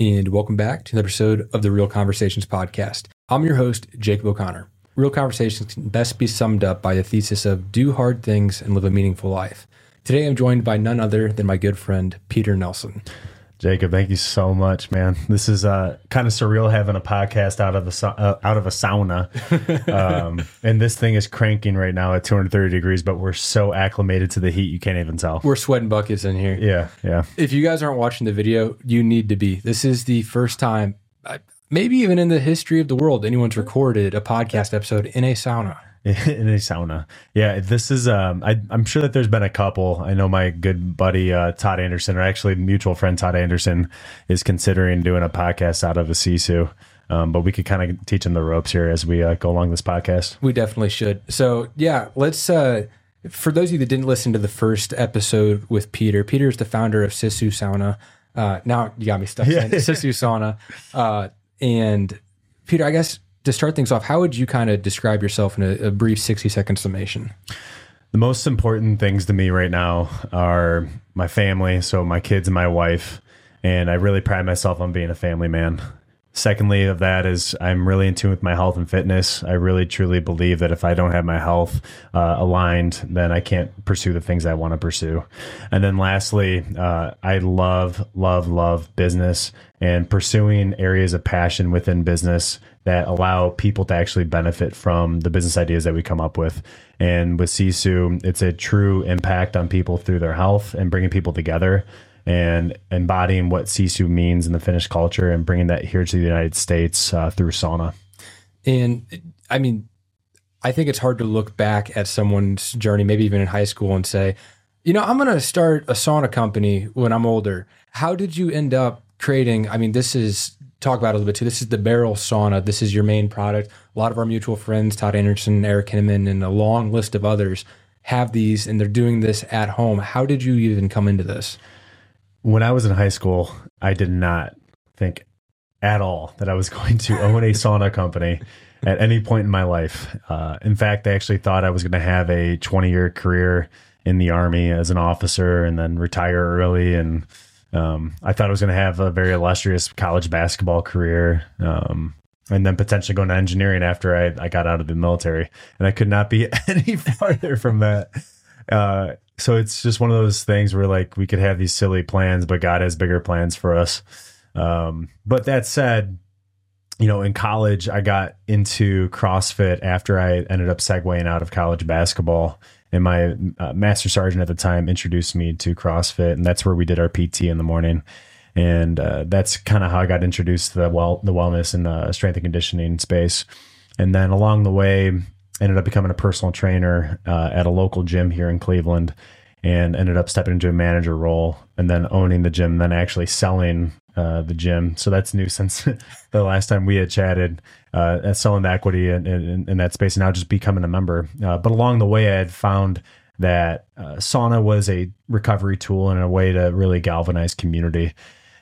and welcome back to another episode of the Real Conversations podcast. I'm your host, Jacob O'Connor. Real Conversations can best be summed up by the thesis of do hard things and live a meaningful life. Today, I'm joined by none other than my good friend, Peter Nelson. Jacob, thank you so much, man. This is uh, kind of surreal having a podcast out of the uh, out of a sauna, um, and this thing is cranking right now at 230 degrees. But we're so acclimated to the heat, you can't even tell. We're sweating buckets in here. Yeah, yeah. If you guys aren't watching the video, you need to be. This is the first time, maybe even in the history of the world, anyone's recorded a podcast episode in a sauna. in a sauna. Yeah, this is. Um, I, am sure that there's been a couple. I know my good buddy uh, Todd Anderson, or actually mutual friend Todd Anderson, is considering doing a podcast out of a Sisu. Um, but we could kind of teach him the ropes here as we uh, go along this podcast. We definitely should. So yeah, let's. Uh, for those of you that didn't listen to the first episode with Peter, Peter is the founder of Sisu Sauna. Uh, now you got me stuck yeah. Sisu Sauna, uh, and Peter, I guess to start things off, how would you kind of describe yourself in a, a brief 60 second summation? The most important things to me right now are my family, so my kids and my wife, and I really pride myself on being a family man. Secondly, of that is I'm really in tune with my health and fitness. I really truly believe that if I don't have my health uh, aligned, then I can't pursue the things I want to pursue. And then lastly, uh, I love, love, love business and pursuing areas of passion within business that allow people to actually benefit from the business ideas that we come up with. And with Sisu, it's a true impact on people through their health and bringing people together and embodying what Sisu means in the Finnish culture and bringing that here to the United States uh, through sauna. And I mean, I think it's hard to look back at someone's journey, maybe even in high school, and say, you know, I'm going to start a sauna company when I'm older. How did you end up creating? I mean, this is talk about a little bit too. This is the Barrel Sauna. This is your main product. A lot of our mutual friends, Todd Anderson, Eric Hinneman, and a long list of others have these, and they're doing this at home. How did you even come into this? When I was in high school, I did not think at all that I was going to own a sauna company at any point in my life. Uh, in fact, I actually thought I was going to have a 20 year career in the army as an officer and then retire early and um, I thought I was going to have a very illustrious college basketball career, um, and then potentially going to engineering after I, I got out of the military. And I could not be any farther from that. Uh, so it's just one of those things where like we could have these silly plans, but God has bigger plans for us. Um, but that said, you know, in college, I got into CrossFit after I ended up segueing out of college basketball and my uh, master sergeant at the time introduced me to CrossFit, and that's where we did our PT in the morning. And uh, that's kind of how I got introduced to the well, the wellness and uh, strength and conditioning space. And then along the way, ended up becoming a personal trainer uh, at a local gym here in Cleveland, and ended up stepping into a manager role, and then owning the gym, then actually selling uh, the gym. So that's new since the last time we had chatted, uh, selling the equity in, in, in, that space and now just becoming a member. Uh, but along the way, I had found that uh, sauna was a recovery tool and a way to really galvanize community.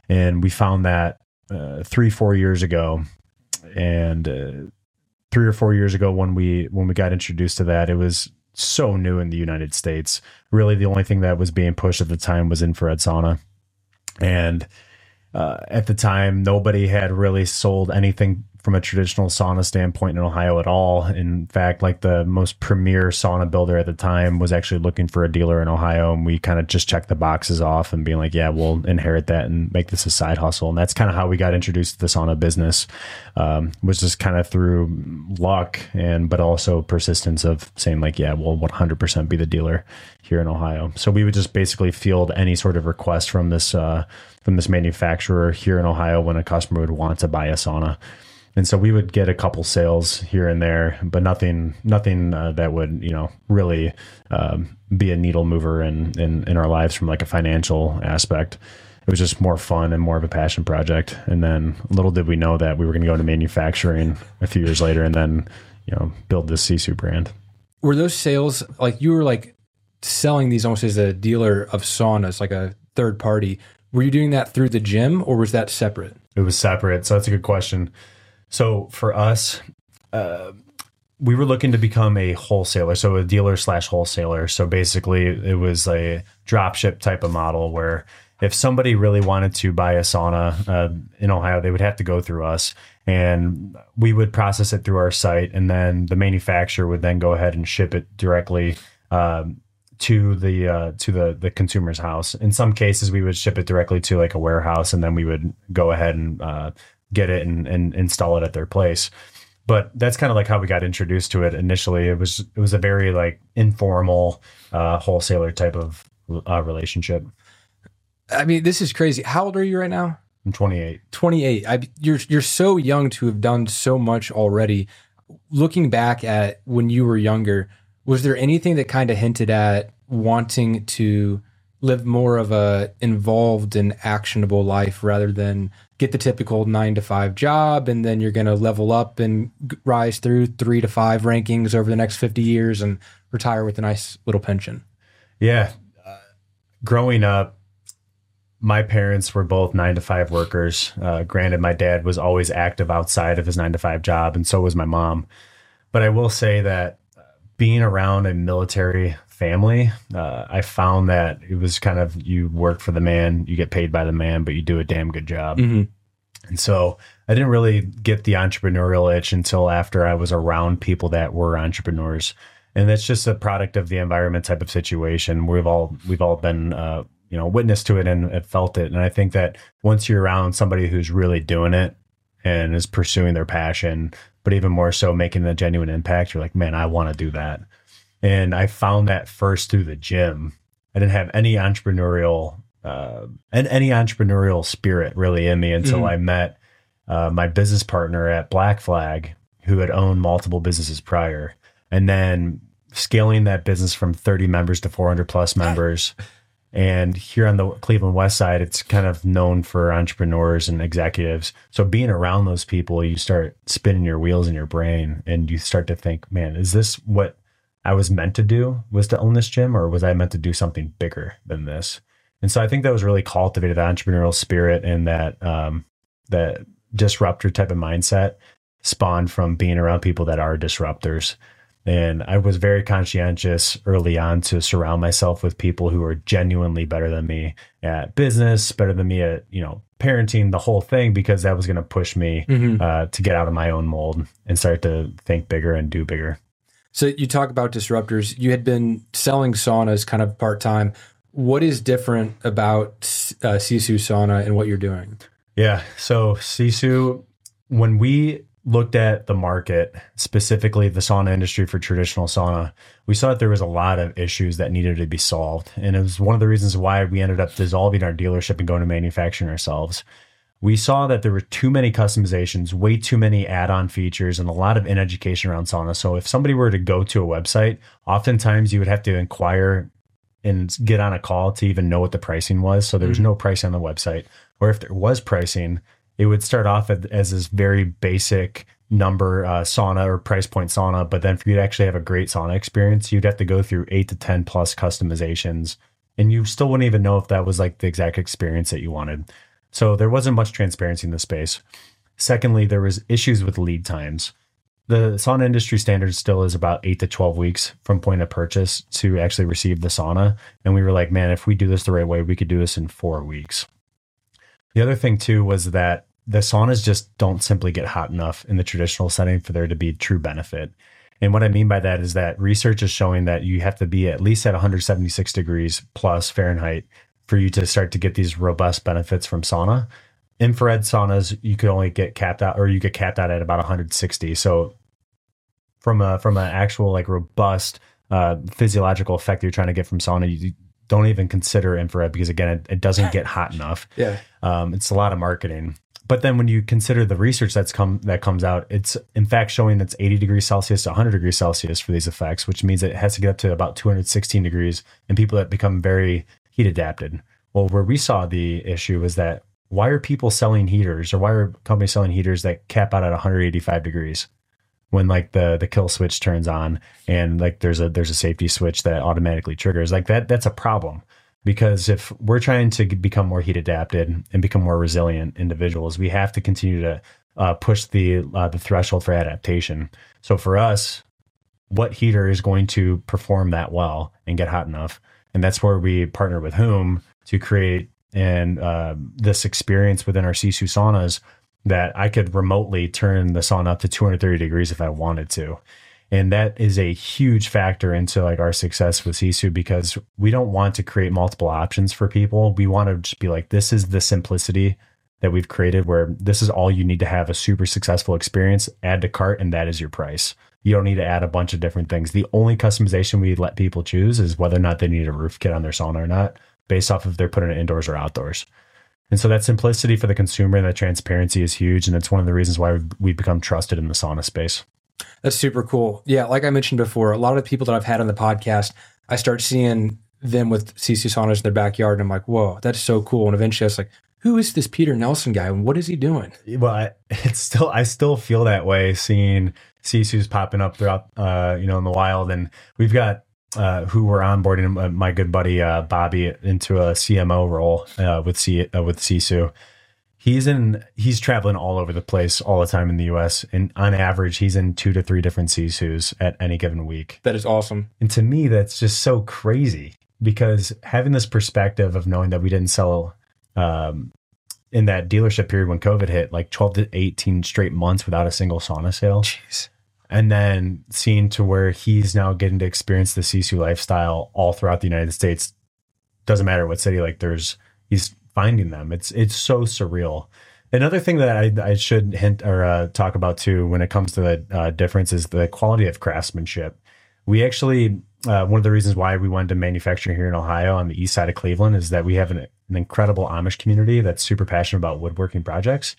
And we found that uh, three, four years ago. And uh, three or four years ago, when we when we got introduced to that, it was so new in the United States. Really, the only thing that was being pushed at the time was infrared sauna, and uh, at the time, nobody had really sold anything from a traditional sauna standpoint in Ohio at all. In fact, like the most premier sauna builder at the time was actually looking for a dealer in Ohio, and we kind of just checked the boxes off and being like, "Yeah, we'll inherit that and make this a side hustle." And that's kind of how we got introduced to the sauna business, um, was just kind of through luck and but also persistence of saying like, "Yeah, we'll 100% be the dealer here in Ohio." So we would just basically field any sort of request from this. Uh, from this manufacturer here in Ohio when a customer would want to buy a sauna. And so we would get a couple sales here and there, but nothing, nothing uh, that would, you know, really um, be a needle mover in, in in our lives from like a financial aspect. It was just more fun and more of a passion project. And then little did we know that we were going to go into manufacturing a few years later, and then you know build this Sisu brand. Were those sales like you were like selling these almost as a dealer of saunas, like a third party? Were you doing that through the gym or was that separate? It was separate. So that's a good question. So for us, uh, we were looking to become a wholesaler, so a dealer slash wholesaler. So basically, it was a drop ship type of model where if somebody really wanted to buy a sauna uh, in Ohio, they would have to go through us, and we would process it through our site, and then the manufacturer would then go ahead and ship it directly. Um, to the uh, to the the consumer's house. In some cases, we would ship it directly to like a warehouse, and then we would go ahead and uh, get it and, and install it at their place. But that's kind of like how we got introduced to it initially. It was it was a very like informal uh, wholesaler type of uh, relationship. I mean, this is crazy. How old are you right now? I'm 28. 28. I, you're you're so young to have done so much already. Looking back at when you were younger, was there anything that kind of hinted at wanting to live more of a involved and actionable life rather than get the typical nine to five job and then you're going to level up and rise through three to five rankings over the next 50 years and retire with a nice little pension yeah uh, growing up my parents were both nine to five workers. Uh, granted, my dad was always active outside of his nine to five job, and so was my mom. But I will say that being around a military family, uh, I found that it was kind of you work for the man, you get paid by the man, but you do a damn good job. Mm-hmm. And so I didn't really get the entrepreneurial itch until after I was around people that were entrepreneurs. And that's just a product of the environment type of situation. We've all we've all been uh, you know witness to it and felt it and i think that once you're around somebody who's really doing it and is pursuing their passion but even more so making a genuine impact you're like man i want to do that. And i found that first through the gym. I didn't have any entrepreneurial uh, and any entrepreneurial spirit really in me until mm-hmm. i met uh, my business partner at black flag who had owned multiple businesses prior. And then scaling that business from 30 members to 400 plus members and here on the Cleveland West Side, it's kind of known for entrepreneurs and executives. So being around those people, you start spinning your wheels in your brain and you start to think, man, is this what I was meant to do? Was to own this gym or was I meant to do something bigger than this? And so I think that was really cultivated that entrepreneurial spirit and that um, that disruptor type of mindset spawned from being around people that are disruptors. And I was very conscientious early on to surround myself with people who are genuinely better than me at business, better than me at, you know, parenting, the whole thing, because that was going to push me mm-hmm. uh, to get out of my own mold and start to think bigger and do bigger. So you talk about disruptors. You had been selling saunas kind of part time. What is different about uh, Sisu Sauna and what you're doing? Yeah. So Sisu, when we looked at the market, specifically the sauna industry for traditional sauna, we saw that there was a lot of issues that needed to be solved. And it was one of the reasons why we ended up dissolving our dealership and going to manufacturing ourselves. We saw that there were too many customizations, way too many add on features, and a lot of in education around sauna. So, if somebody were to go to a website, oftentimes you would have to inquire and get on a call to even know what the pricing was. So, there was mm-hmm. no price on the website. Or if there was pricing, it would start off as this very basic number uh, sauna or price point sauna, but then for you to actually have a great sauna experience, you'd have to go through eight to 10 plus customizations. And you still wouldn't even know if that was like the exact experience that you wanted. So there wasn't much transparency in the space. Secondly, there was issues with lead times. The sauna industry standard still is about eight to 12 weeks from point of purchase to actually receive the sauna. And we were like, man, if we do this the right way, we could do this in four weeks. The other thing too was that the saunas just don't simply get hot enough in the traditional setting for there to be true benefit. And what I mean by that is that research is showing that you have to be at least at 176 degrees plus Fahrenheit for you to start to get these robust benefits from sauna. Infrared saunas, you could only get capped out or you get capped out at about 160. So from a from an actual like robust uh, physiological effect you're trying to get from sauna, you, don't even consider infrared because again, it, it doesn't get hot enough. Yeah, um, it's a lot of marketing. But then when you consider the research that's come that comes out, it's in fact showing it's 80 degrees Celsius to 100 degrees Celsius for these effects, which means it has to get up to about 216 degrees in people that become very heat adapted. Well, where we saw the issue is that why are people selling heaters or why are companies selling heaters that cap out at 185 degrees? when like the the kill switch turns on and like there's a there's a safety switch that automatically triggers like that that's a problem because if we're trying to become more heat adapted and become more resilient individuals we have to continue to uh, push the uh, the threshold for adaptation so for us what heater is going to perform that well and get hot enough and that's where we partner with Huum to create and uh, this experience within our Sisu saunas that I could remotely turn the sauna up to 230 degrees if I wanted to. And that is a huge factor into like our success with Sisu because we don't want to create multiple options for people. We want to just be like, this is the simplicity that we've created where this is all you need to have a super successful experience, add to cart, and that is your price. You don't need to add a bunch of different things. The only customization we let people choose is whether or not they need a roof kit on their sauna or not, based off of if they're putting it indoors or outdoors. And so that simplicity for the consumer and that transparency is huge. And it's one of the reasons why we've, we've become trusted in the sauna space. That's super cool. Yeah, like I mentioned before, a lot of the people that I've had on the podcast, I start seeing them with Sisu saunas in their backyard, and I'm like, whoa, that's so cool. And eventually, I was like, who is this Peter Nelson guy, and what is he doing? Well, I, it's still I still feel that way seeing Sisu's popping up throughout, uh, you know, in the wild, and we've got uh, who we're onboarding uh, my good buddy uh, Bobby into a CMO role uh, with C uh, with Sisu he's in he's traveling all over the place all the time in the US and on average he's in two to three different Sisus at any given week. That is awesome. And to me that's just so crazy because having this perspective of knowing that we didn't sell um, in that dealership period when COVID hit like 12 to 18 straight months without a single sauna sale. Jeez. And then seeing to where he's now getting to experience the Sisu lifestyle all throughout the United States. Doesn't matter what city, like there's he's finding them. It's it's so surreal. Another thing that I, I should hint or uh, talk about too when it comes to the uh, difference is the quality of craftsmanship. We actually uh, one of the reasons why we wanted to manufacture here in Ohio on the east side of Cleveland is that we have an, an incredible Amish community that's super passionate about woodworking projects,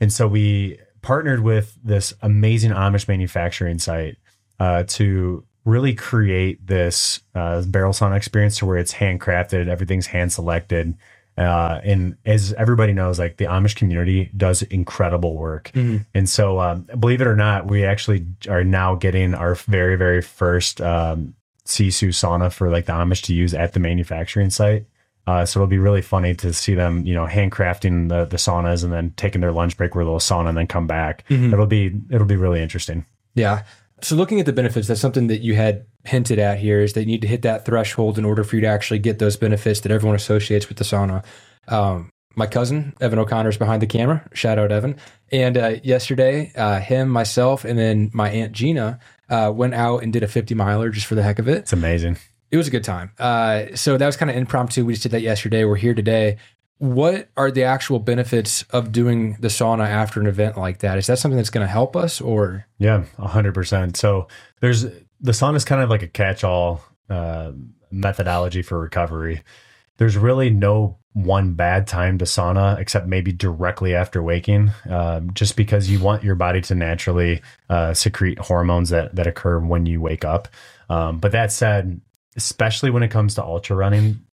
and so we partnered with this amazing Amish manufacturing site uh, to really create this uh, barrel sauna experience to where it's handcrafted, everything's hand selected uh, and as everybody knows, like the Amish community does incredible work. Mm-hmm. And so, um, believe it or not, we actually are now getting our very, very first um, Sisu sauna for like the Amish to use at the manufacturing site. Uh, so it'll be really funny to see them, you know, handcrafting the, the saunas and then taking their lunch break where they'll sauna and then come back. Mm-hmm. It'll be it'll be really interesting. Yeah. So looking at the benefits, that's something that you had hinted at here is that you need to hit that threshold in order for you to actually get those benefits that everyone associates with the sauna. Um, my cousin Evan O'Connor is behind the camera. Shout out Evan. And uh, yesterday, uh, him, myself, and then my aunt Gina uh, went out and did a 50 miler just for the heck of it. It's amazing. It was a good time. Uh, so that was kind of impromptu. We just did that yesterday. We're here today. What are the actual benefits of doing the sauna after an event like that? Is that something that's going to help us, or? Yeah, hundred percent. So there's the sauna is kind of like a catch-all uh, methodology for recovery. There's really no one bad time to sauna except maybe directly after waking, um, just because you want your body to naturally uh, secrete hormones that that occur when you wake up. Um, but that said, especially when it comes to ultra running,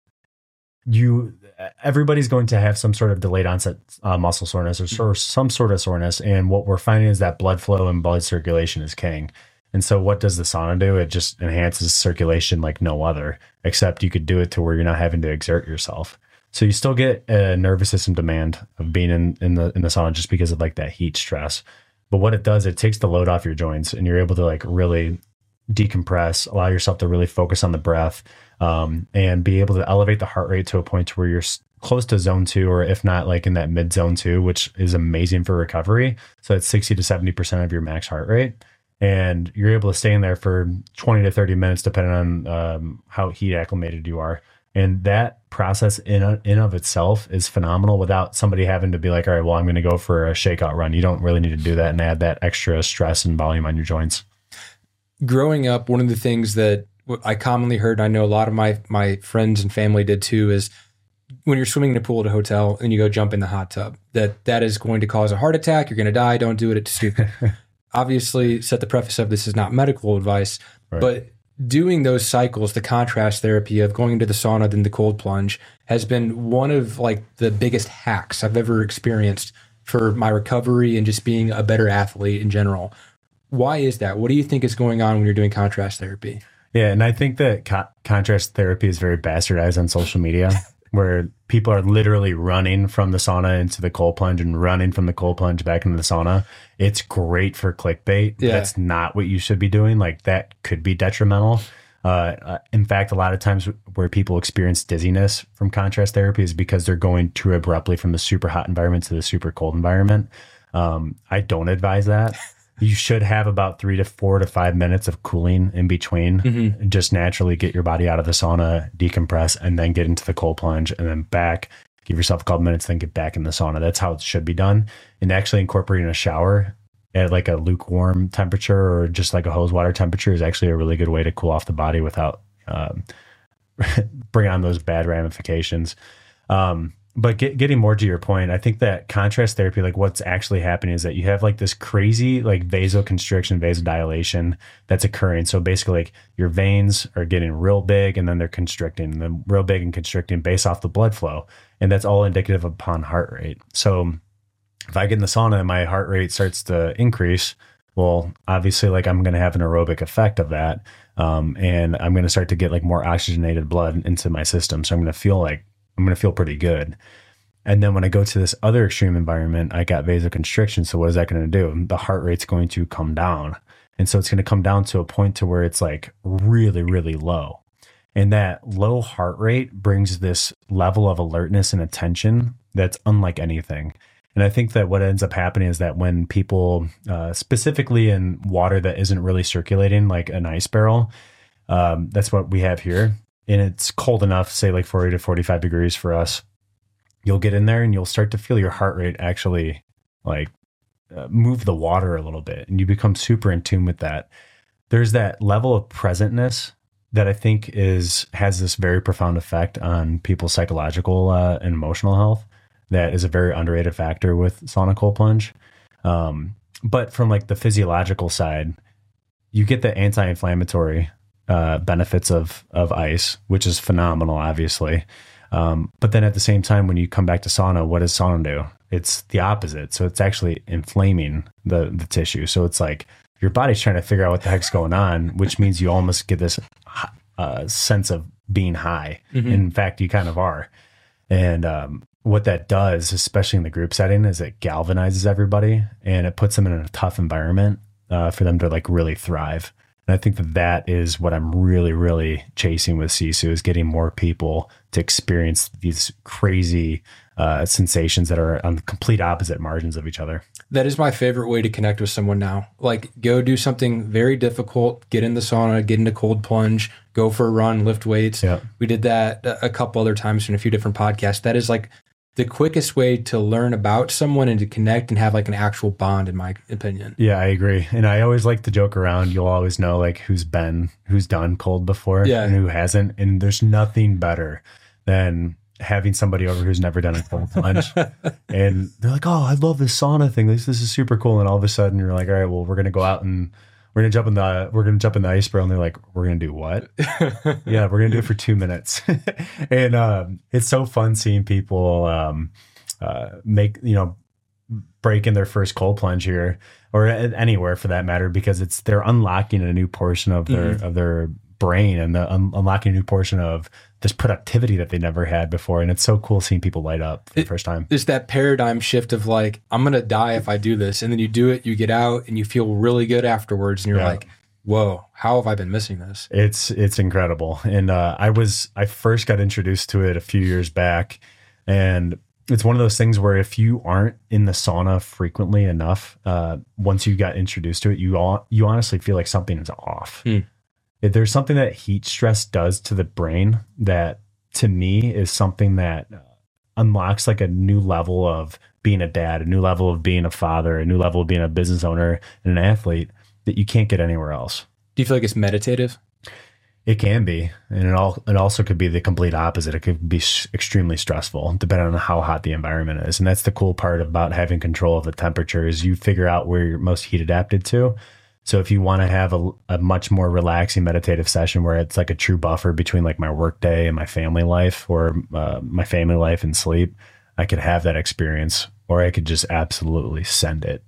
you everybody's going to have some sort of delayed onset uh, muscle soreness or, or some sort of soreness, and what we're finding is that blood flow and blood circulation is king. And so, what does the sauna do? It just enhances circulation like no other, except you could do it to where you're not having to exert yourself. So you still get a nervous system demand of being in, in the in the sauna just because of like that heat stress. But what it does, it takes the load off your joints, and you're able to like really decompress, allow yourself to really focus on the breath, um, and be able to elevate the heart rate to a point to where you're close to zone two, or if not like in that mid zone two, which is amazing for recovery. So it's 60 to 70% of your max heart rate. And you're able to stay in there for 20 to 30 minutes depending on um, how heat acclimated you are. And that process in in of itself is phenomenal without somebody having to be like all right well i'm going to go for a shakeout run. You don't really need to do that and add that extra stress and volume on your joints. Growing up one of the things that i commonly heard i know a lot of my my friends and family did too is when you're swimming in a pool at a hotel and you go jump in the hot tub that that is going to cause a heart attack you're going to die don't do it it's stupid obviously set the preface of this is not medical advice, right. but doing those cycles, the contrast therapy of going into the sauna then the cold plunge has been one of like the biggest hacks I've ever experienced for my recovery and just being a better athlete in general. Why is that? What do you think is going on when you're doing contrast therapy? Yeah, and I think that co- contrast therapy is very bastardized on social media. where people are literally running from the sauna into the cold plunge and running from the cold plunge back into the sauna. It's great for clickbait. Yeah. That's not what you should be doing. Like that could be detrimental. Uh, uh, in fact, a lot of times where people experience dizziness from contrast therapy is because they're going too abruptly from the super hot environment to the super cold environment. Um, I don't advise that. You should have about three to four to five minutes of cooling in between. Mm-hmm. Just naturally get your body out of the sauna, decompress, and then get into the cold plunge, and then back. Give yourself a couple minutes, then get back in the sauna. That's how it should be done. And actually incorporating a shower at like a lukewarm temperature or just like a hose water temperature is actually a really good way to cool off the body without um, bring on those bad ramifications. Um, but get, getting more to your point, I think that contrast therapy, like what's actually happening is that you have like this crazy like vasoconstriction, vasodilation that's occurring. So basically, like your veins are getting real big and then they're constricting, and then real big and constricting based off the blood flow, and that's all indicative upon heart rate. So if I get in the sauna and my heart rate starts to increase, well, obviously, like I'm going to have an aerobic effect of that, um, and I'm going to start to get like more oxygenated blood into my system. So I'm going to feel like I'm going to feel pretty good. And then when I go to this other extreme environment, I got vasoconstriction. So what is that going to do? The heart rate's going to come down. And so it's going to come down to a point to where it's like really, really low. And that low heart rate brings this level of alertness and attention that's unlike anything. And I think that what ends up happening is that when people, uh, specifically in water that isn't really circulating, like an ice barrel, um, that's what we have here, and it's cold enough, say like 40 to 45 degrees for us, you'll get in there and you'll start to feel your heart rate actually like uh, move the water a little bit and you become super in tune with that. There's that level of presentness that I think is has this very profound effect on people's psychological uh, and emotional health. That is a very underrated factor with sauna cold plunge. Um, but from like the physiological side, you get the anti-inflammatory uh, benefits of of ice, which is phenomenal, obviously. Um, but then at the same time, when you come back to sauna, what does sauna do? It's the opposite. So it's actually inflaming the the tissue. So it's like your body's trying to figure out what the heck's going on, which means you almost get this uh, sense of being high. Mhm. In fact, you kind of are. And um, what that does, especially in the group setting, is it galvanizes everybody and it puts them in a tough environment uh, for them to like really thrive. And I think that that is what I'm really, really chasing with Sisu is getting more people to experience these crazy uh, sensations that are on the complete opposite margins of each other. That is my favorite way to connect with someone now. Like, go do something very difficult, get in the sauna, get into cold plunge, go for a run, lift weights. Yeah. We did that a couple other times in a few different podcasts. That is like the quickest way to learn about someone and to connect and have like an actual bond, in my opinion. Yeah, I agree. And I always like to joke around. You'll always know like who's been, who's done cold before Yeah. and who hasn't. And there's nothing better than having somebody over who's never done a cold plunge. and they're like, oh, I love this sauna thing. This, this is super cool. And all of a sudden you're like, all right, well, we're going to go out and we're going to jump in the, we're to jump in the ice barrel. And they're like, we're going to do what? yeah, we're gonna do it for two minutes, and um, it's so fun seeing people um, uh, make you know break in their first cold plunge here or anywhere for that matter because it's they're unlocking a new portion of their of their brain and the, un- unlocking a new portion of this productivity that they never had before, and it's so cool seeing people light up for the It- first time. It's that paradigm shift of like, I'm gonna die if I do this, and then you do it, you get out, and you feel really good afterwards, and you're Yeah. like, whoa, how have I been missing this? It's it's incredible, and uh, I was I first got introduced to it a few years back, and it's one of those things where if you aren't in the sauna frequently enough, uh, once you got introduced to it, you all you honestly feel like something is off. Hmm. There's something that heat stress does to the brain that to me is something that uh, unlocks like a new level of being a dad, a new level of being a father, a new level of being a business owner and an athlete that you can't get anywhere else. Do you feel like it's meditative? It can be, and it all it also could be the complete opposite. It could be s- extremely stressful, depending on how hot the environment is. And that's the cool part about having control of the temperature is you figure out where you're most heat adapted to. So if you want to have a, a much more relaxing meditative session where it's like a true buffer between like my work day and my family life, or uh, my family life and sleep, I could have that experience, or I could just absolutely send it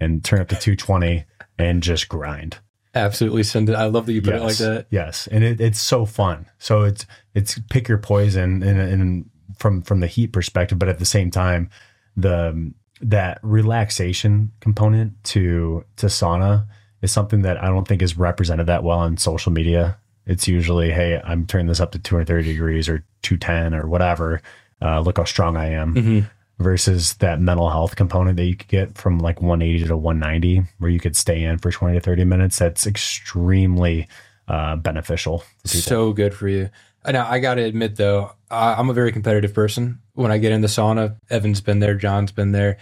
and turn up to 220 and just grind. Absolutely send it. I love that you put it like Yes. that. Yes, and it, it's so fun. So it's it's pick your poison, and, and from from the heat perspective, but at the same time, the that relaxation component to to sauna is something that I don't think is represented that well on social media It's usually, hey, I'm turning this up to 230 degrees or 210 or whatever. Uh, look how strong I am. Mhm. Versus that mental health component that you could get from like 180 to 190, where you could stay in for 20 to 30 minutes. That's extremely uh, beneficial. So good for you. Now, I got to admit, though, I, I'm a very competitive person. When I get in the sauna, Evan's been there, John's been there.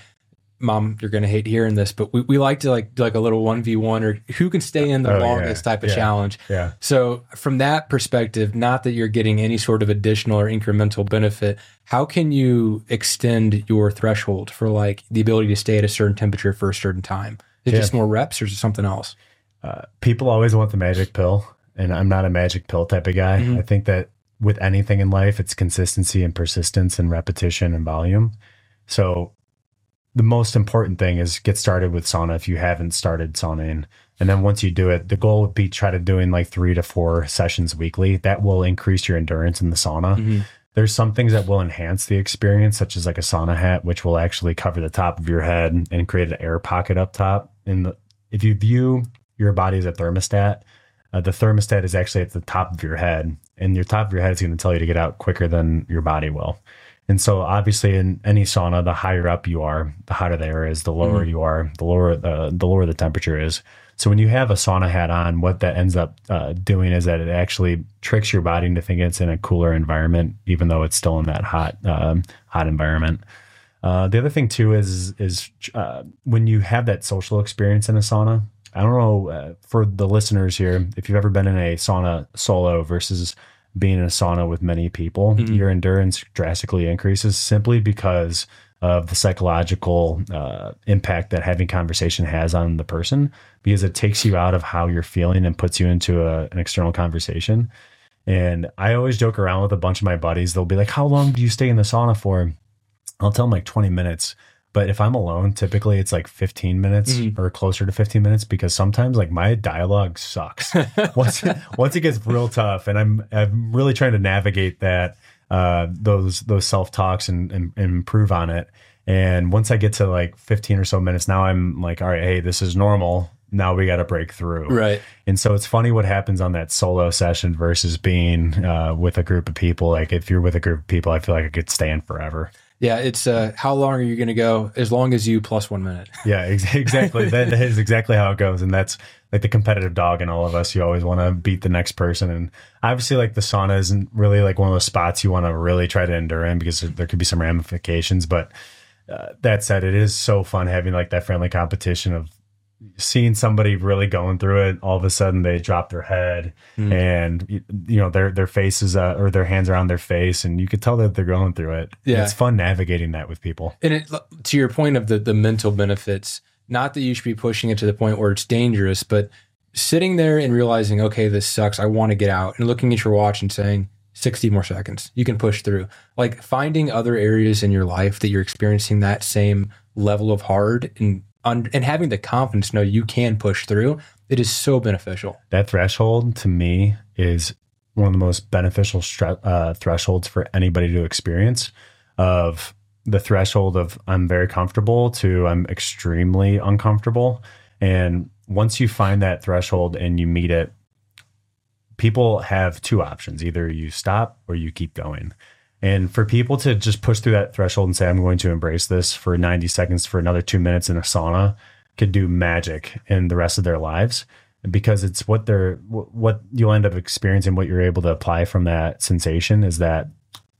Mom, you're going to hate hearing this, but we, we like to like do like a little 1v1 or who can stay in the Oh, yeah. longest type of Yeah. challenge. yeah. So, from that perspective, not that you're getting any sort of additional or incremental benefit, how can you extend your threshold for like the ability to stay at a certain temperature for a certain time? Is it Yeah. just more reps or is it something else? Uh, people always want the magic pill, and I'm not a magic pill type of guy. Mhm. I think that with anything in life, it's consistency and persistence and repetition and volume. So the most important thing is get started with sauna if you haven't started saunaing. And then once you do it, the goal would be try to doing like three to four sessions weekly. That will increase your endurance in the sauna. Mhm. There's some things that will enhance the experience, such as like a sauna hat, which will actually cover the top of your head and create an air pocket up top. And the, if you view your body as a thermostat, uh, the thermostat is actually at the top of your head, and your top of your head is going to tell you to get out quicker than your body will. And so, obviously, in any sauna, the higher up you are, the hotter the air is. The lower you are, the lower the the lower the temperature is. So when you have a sauna hat on, what that ends up uh, doing is that it actually tricks your body into thinking it's in a cooler environment, even though it's still in that hot um, hot environment. Uh, the other thing too is is uh, when you have that social experience in a sauna. I don't know uh, for the listeners here if you've ever been in a sauna solo versus being in a sauna with many people, Mhm. your endurance drastically increases simply because of the psychological uh, impact that having conversation has on the person because it takes you out of how you're feeling and puts you into a, an external conversation. And I always joke around with a bunch of my buddies. They'll be like, How long do you stay in the sauna for? I'll tell them like 20 minutes. But if I'm alone, typically it's like 15 minutes Mhm. or closer to 15 minutes because sometimes like my dialogue sucks. once once it gets real tough, and I'm I'm really trying to navigate that uh, those those self talks and, and, and improve on it. And once I get to like 15 or so minutes, now I'm like, all right, hey, this is normal. Now we got to break through. Right. And so it's funny what happens on that solo session versus being uh, with a group of people. Like if you're with a group of people, I feel like I could stand forever. Yeah. It's uh, how long are you going to go? As long as you plus one minute. Yeah, ex- exactly. that is exactly how it goes. And that's like the competitive dog in all of us. You always want to beat the next person. And obviously, like the sauna isn't really like one of those spots you want to really try to endure in because there- there could be some ramifications. But uh, that said, it is so fun having like that friendly competition of seeing somebody really going through it. All of a sudden, they drop their head Mm. and you know their their faces uh, or their hands are on their face, and you could tell that they're going through it. Yeah. it's fun navigating that with people. And it, to your point of the the mental benefits, not that you should be pushing it to the point where it's dangerous, but sitting there and realizing, okay, this sucks. I want to get out, and looking at your watch and saying, 60 more seconds. You can push through. Like finding other areas in your life that you're experiencing that same level of hard and un- and having the confidence to know you can push through. It is so beneficial. that threshold to me is one of the most beneficial stre- uh, thresholds for anybody to experience of the threshold of i'm very comfortable to i'm extremely uncomfortable and once you find that threshold and you meet it people have two options either you stop or you keep going and for people to just push through that threshold and say i'm going to embrace this for 90 seconds for another two minutes in a sauna could do magic in the rest of their lives. Because it's what they're what you'll end up experiencing what you're able to apply from that sensation is that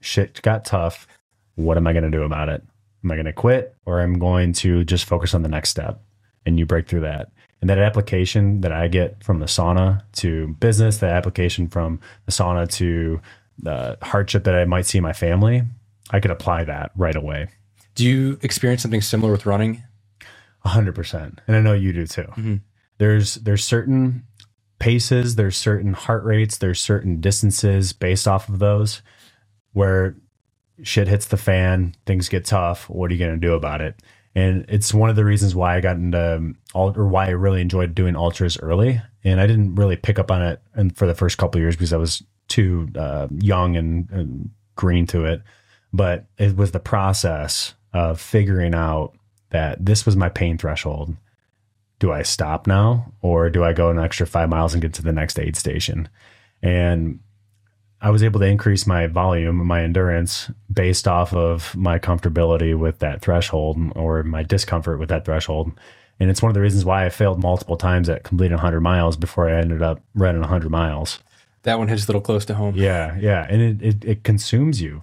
shit got tough. What am i going to do about it? Am i going to quit or i'm going to just focus on the next step? And you break through that. And that application that i get from the sauna to business that application from the sauna to the hardship that i might see in my family i could apply that right away Do you experience something similar with running? A hundred percent, and I know you do too. Mhm. There's there's certain paces, there's certain heart rates, there's certain distances based off of those where shit hits the fan, things get tough. What are you going to do about it? And it's one of the reasons why I got into um, all or why I really enjoyed doing ultras early. And I didn't really pick up on it and for the first couple of years because I was too uh, young and, and green to it. But it was the process of figuring out that this was my pain threshold. Do I stop now or do I go an extra five miles and get to the next aid station? and I was able to increase my volume, my endurance based off of my comfortability with that threshold or my discomfort with that threshold. And it's one of the reasons why I failed multiple times at completing 100 miles before I ended up running 100 miles. That one hits a little close to home. Yeah, yeah, and it it, it consumes you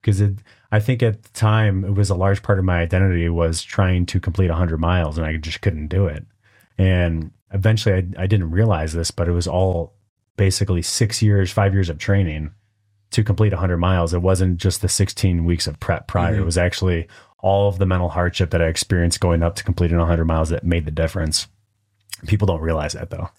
because it. I think at the time it was a large part of my identity was trying to complete 100 miles, and I just couldn't do it. And eventually, I, I didn't realize this, but it was all basically six years, five years of training to complete 100 miles. It wasn't just the 16 weeks of prep prior. Mhm. It was actually all of the mental hardship that I experienced going up to completing 100 miles that made the difference. People don't realize that though.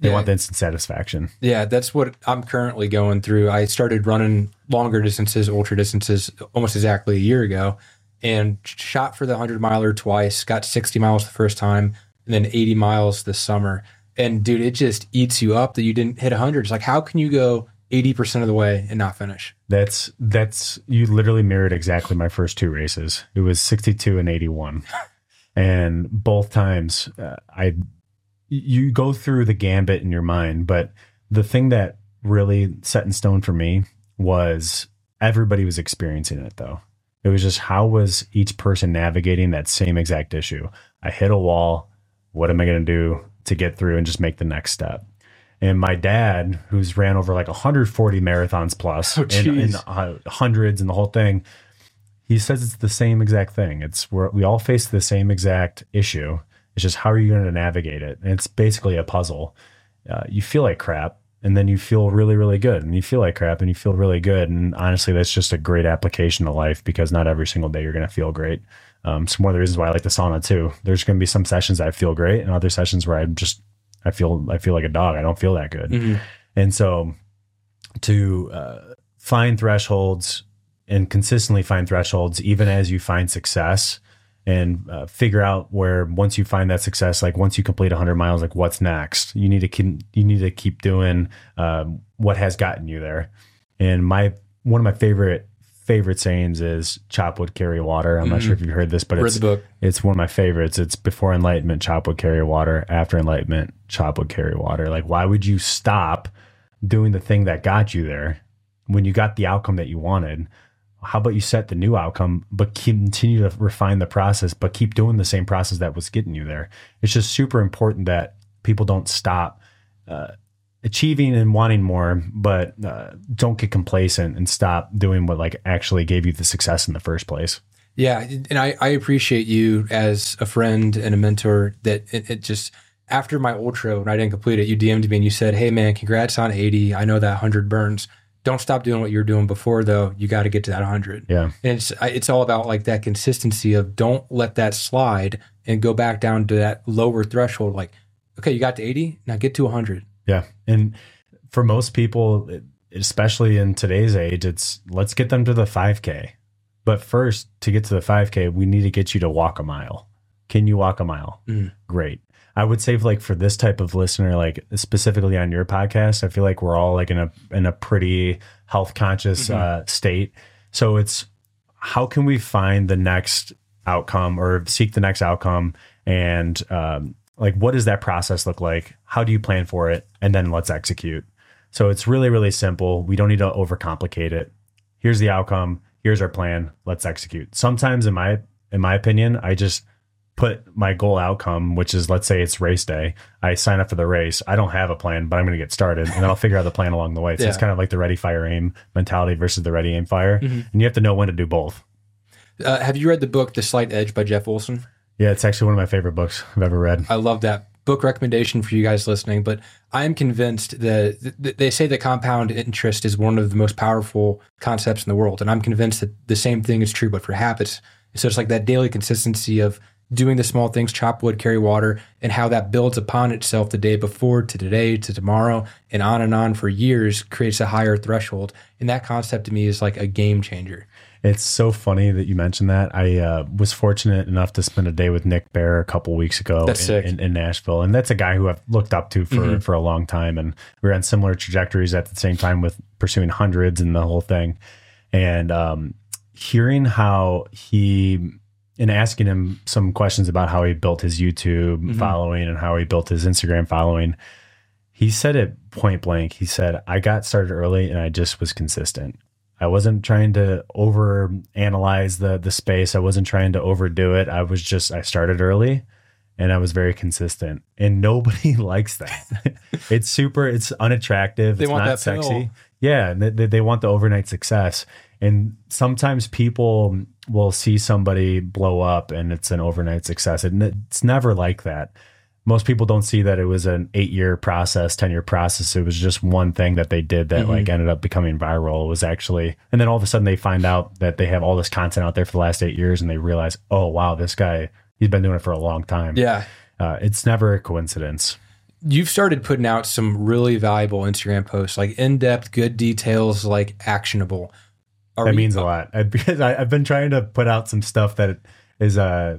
They Yeah. want the instant satisfaction. Yeah, that's what I'm currently going through. I started running longer distances, ultra distances, almost exactly a year ago, and shot for the 100 miler twice, got 60 miles the first time, and then 80 miles this summer. And dude, it just eats you up that you didn't hit 100. It's like, how can you go 80% of the way and not finish? That's that's you literally mirrored exactly my first two races. It was 62 and 81. and both times uh, I you go through the gambit in your mind, but the thing that really set in stone for me was everybody was experiencing it though. It was just how was each person navigating that same exact issue? I hit a wall. What am I going to do to get through and just make the next step? And my dad, who's ran over like 140 marathons plus Oh, and, uh, hundreds and the whole thing, he says it's the same exact thing. It's where we all face the same exact issue. It's just how are you going to navigate it? And it's basically a puzzle. Uh, you feel like crap, and then you feel really, really good, and you feel like crap, and you feel really good. And honestly, that's just a great application to life because not every single day you're going to feel great. Um, it's one of the reasons why I like the sauna too. There's going to be some sessions I feel great, and other sessions where I just I feel I feel like a dog. I don't feel that good. And so to uh, find thresholds and consistently find thresholds, even as you find success and uh, figure out where once you find that success, like once you complete 100 miles, like what's next? You need to keep, you need to keep doing um, what has gotten you there. And my one of my favorite favorite sayings is chop wood carry water. I'm not sure if you've heard this, but Read it's it's one of my favorites. It's before enlightenment, chop wood carry water. After enlightenment, chop wood carry water. Like, why would you stop doing the thing that got you there when you got the outcome that you wanted? How about you set the new outcome, but continue to refine the process, but keep doing the same process that was getting you there? It's just super important that people don't stop uh, achieving and wanting more, but uh, don't get complacent and stop doing what like actually gave you the success in the first place. Yeah, and I, I appreciate you as a friend and a mentor. That it, it just after my ultra when I didn't complete it, you DM'd me and you said, "Hey man, congrats on 80. I know that 100 burns. Don't stop doing what you're doing before though. You got to get to that 100." Yeah. And it's it's all about like that consistency of don't let that slide and go back down to that lower threshold. Like, okay, you got to 80, now get to 100. Yeah. And for most people, especially in today's age, it's let's get them to the 5K. But first, to get to the 5K, we need to get you to walk a mile. Can you walk a mile? Mhm. Great. I would say like for this type of listener, like specifically on your podcast, I feel like we're all like in a in a pretty health conscious uh, state. So it's how can we find the next outcome or seek the next outcome? And um, like what does that process look like? How do you plan for it? And then let's execute. So it's really really simple. We don't need to overcomplicate it. Here's the outcome. Here's our plan. Let's execute. Sometimes in my in my opinion i just put my goal outcome which is let's say it's race day i sign up for the race i don't have a plan but i'm going to get started and then i'll figure out the plan along the way so it's kind of like the ready fire aim mentality versus the ready aim fire and you have to know when to do both Uh, have you read the book The Slight Edge by Jeff Olson? Yeah, it's actually one of my favorite books I've ever read. I love that book recommendation for you guys listening. But I am convinced that th- th- they say that compound interest is one of the most powerful concepts in the world. And I'm convinced that the same thing is true, but for habits. So it's like that daily consistency of doing the small things, chop wood, carry water, and how that builds upon itself the day before to today to tomorrow and on and on for years creates a higher threshold. And that concept to me is like a game changer. It's so funny that you mentioned that. I uh, was fortunate enough to spend a day with Nick Bare a couple weeks ago in, in, in Nashville, and that's a guy who I've looked up to for for a long time, and we were on similar trajectories at the same time with pursuing hundreds and the whole thing, and um, hearing how he and asking him some questions about how he built his YouTube mm-hmm. following and how he built his Instagram following. He said it point blank. He said, I got started early and I just was consistent. I wasn't trying to over analyze the the space. I wasn't trying to overdo it. I was just I started early and I was very consistent. And nobody likes that. it's super it's unattractive. They it's want not that sexy. pill. Yeah, and they, they want the overnight success. And sometimes people will see somebody blow up and it's an overnight success. And it's never like that. Most people don't see that it was an eight year process, 10 year process. It was just one thing that they did that like ended up becoming viral. It was actually, and then all of a sudden they find out that they have all this content out there for the last eight years and they realize, oh, wow, this guy, he's been doing it for a long time. Yeah. Uh, it's never a coincidence. You've started putting out some really valuable Instagram posts, like in depth, good details, like actionable. Are that we- means a lot I, because I, I've been trying to put out some stuff that is uh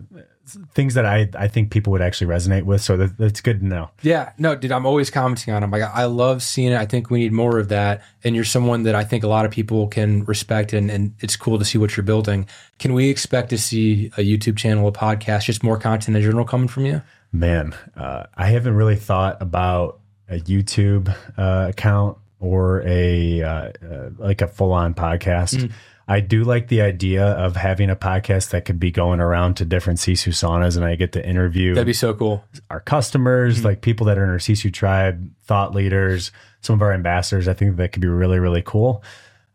things that I I think people would actually resonate with. So that, that's good to know. Yeah, no, dude, I'm always commenting on them. Like, I love seeing it. I think we need more of that. And you're someone that I think a lot of people can respect, and, and it's cool to see what you're building. Can we expect to see a YouTube channel, a podcast, just more content in general coming from you? Man, uh, I haven't really thought about a YouTube uh, account or a uh, uh, like a full on podcast. I do like the idea of having a podcast that could be going around to different Sisu saunas, and I get to interview That'd be so cool. our customers, like people that are in our Sisu tribe, thought leaders, some of our ambassadors. I think that could be really, really cool.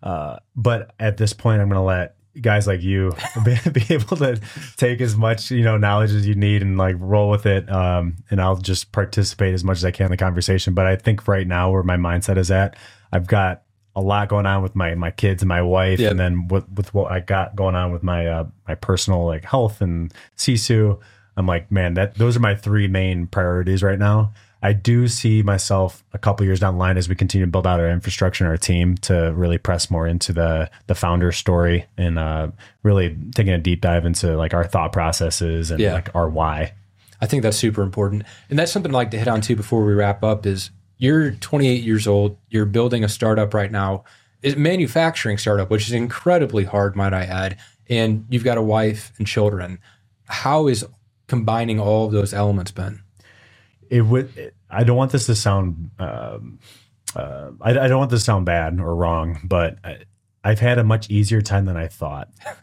Uh, but at this point, I'm going to let guys like you be, be able to take as much you know knowledge as you need and like roll with it. Um, and I'll just participate as much as I can in the conversation. But I think right now, where my mindset is at, I've got a lot going on with my my kids and my wife, and then with with what I got going on with my uh, my personal like health and Sisu. I'm like, man, that those are my three main priorities right now. I do see myself a couple years down the line as we continue to build out our infrastructure and our team to really press more into the the founder story and uh, really taking a deep dive into like our thought processes and Yeah. like our why. I think that's super important. And that's something I'd like to hit on too before we wrap up is you're 28 years old, you're building a startup right now, is manufacturing startup, which is incredibly hard, might I add, and you've got a wife and children. How is combining all of those elements been? it would it- i don't want this to sound um, uh, I, I don't want this to sound bad or wrong but I, i've had a much easier time than i thought.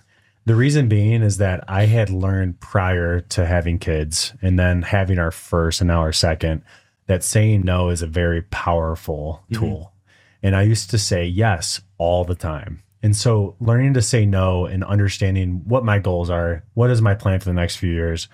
The reason being is that i had learned prior to having kids and then having our first and now our second that saying no is a very powerful tool. And i used to say yes all the time. And so learning to say no and understanding what my goals are what is my plan for the next few years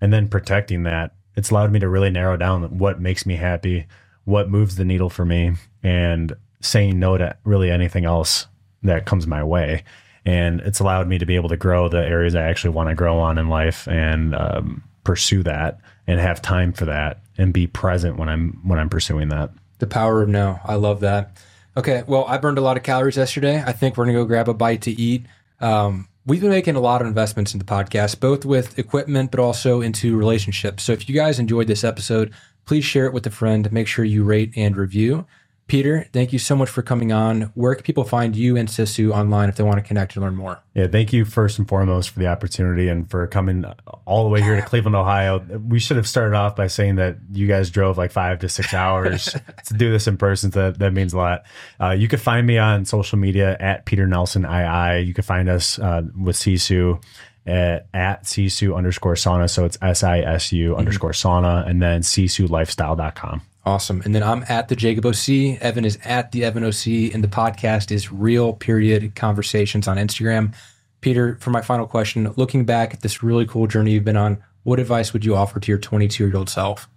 and then protecting that it's allowed me to really narrow down what makes me happy what moves the needle for me and saying no to really anything else that comes my way and it's allowed me to be able to grow the areas i actually want to grow on in life and um, pursue that and have time for that and be present when i'm when i'm pursuing that The power of no. I love that. Okay, well, I burned a lot of calories yesterday. I think we're gonna go grab a bite to eat. Um, we've been making a lot of investments in the podcast, both with equipment, but also into relationships. So if you guys enjoyed this episode, please share it with a friend. Make sure you rate and review. Peter, thank you so much for coming on. Where can people find you and Sisu online if they want to connect and learn more? Yeah, thank you first and foremost for the opportunity and for coming all the way here to Cleveland, Ohio. We should have started off by saying that you guys drove like five to six hours to do this in person. So that, that means a lot. Uh, you can find me on social media at Peter Nelson II. You can find us uh, with Sisu at, at Sisu underscore sauna. So it's S I S U underscore sauna and then sisulifestyle.com. Awesome. And then I'm at the Jacob OC. Evan is at the Evan OC. And the podcast is Real Period Conversations on Instagram. Peter, for my final question, looking back at this really cool journey you've been on, what advice would you offer to your 22 year old self?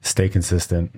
Stay consistent.